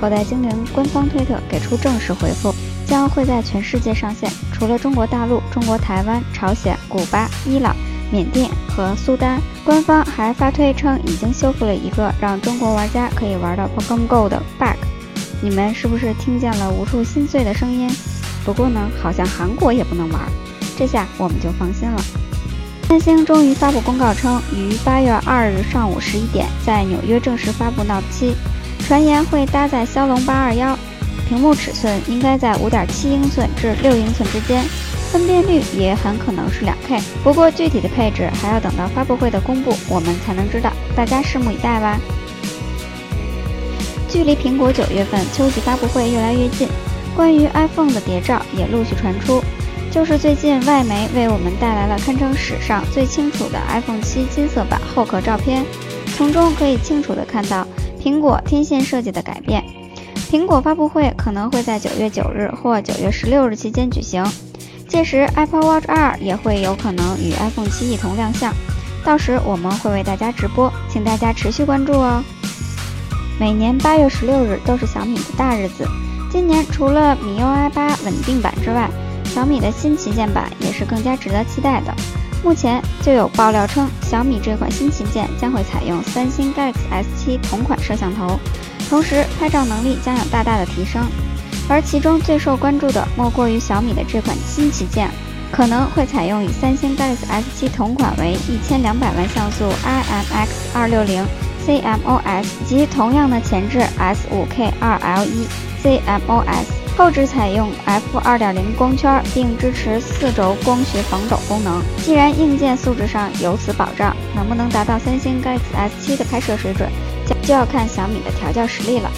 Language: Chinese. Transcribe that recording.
口袋精灵官方推特给出正式回复，将会在全世界上线，除了中国大陆、中国台湾、朝鲜、古巴、伊朗、缅甸和苏丹。官方还发推称，已经修复了一个让中国玩家可以玩到 Pokemon Go 的 bug。你们是不是听见了无数心碎的声音？不过呢，好像韩国也不能玩，这下我们就放心了。三星终于发布公告称，于八月二日上午十一点在纽约正式发布 Note 7，传言会搭载骁龙八二幺，屏幕尺寸应该在五点七英寸至六英寸之间，分辨率也很可能是两 K。不过具体的配置还要等到发布会的公布，我们才能知道，大家拭目以待吧。距离苹果九月份秋季发布会越来越近，关于 iPhone 的谍照也陆续传出。就是最近，外媒为我们带来了堪称史上最清楚的 iPhone 7金色版后壳照片，从中可以清楚地看到苹果天线设计的改变。苹果发布会可能会在九月九日或九月十六日期间举行，届时 Apple Watch 2也会有可能与 iPhone 7一同亮相，到时我们会为大家直播，请大家持续关注哦。每年八月十六日都是小米的大日子，今年除了米 UI 八稳定版之外，小米的新旗舰版也是更加值得期待的。目前就有爆料称，小米这款新旗舰将会采用三星 Galaxy S7 同款摄像头，同时拍照能力将有大大的提升。而其中最受关注的莫过于小米的这款新旗舰可能会采用与三星 Galaxy S7 同款为一千两百万像素 IMX 二六零 CMOS 及同样的前置 S5K 二 L1 CMOS。后置采用 f 二点零光圈，并支持四轴光学防抖功能。既然硬件素质上有此保障，能不能达到三星 Galaxy S7 的拍摄水准，就要看小米的调教实力了。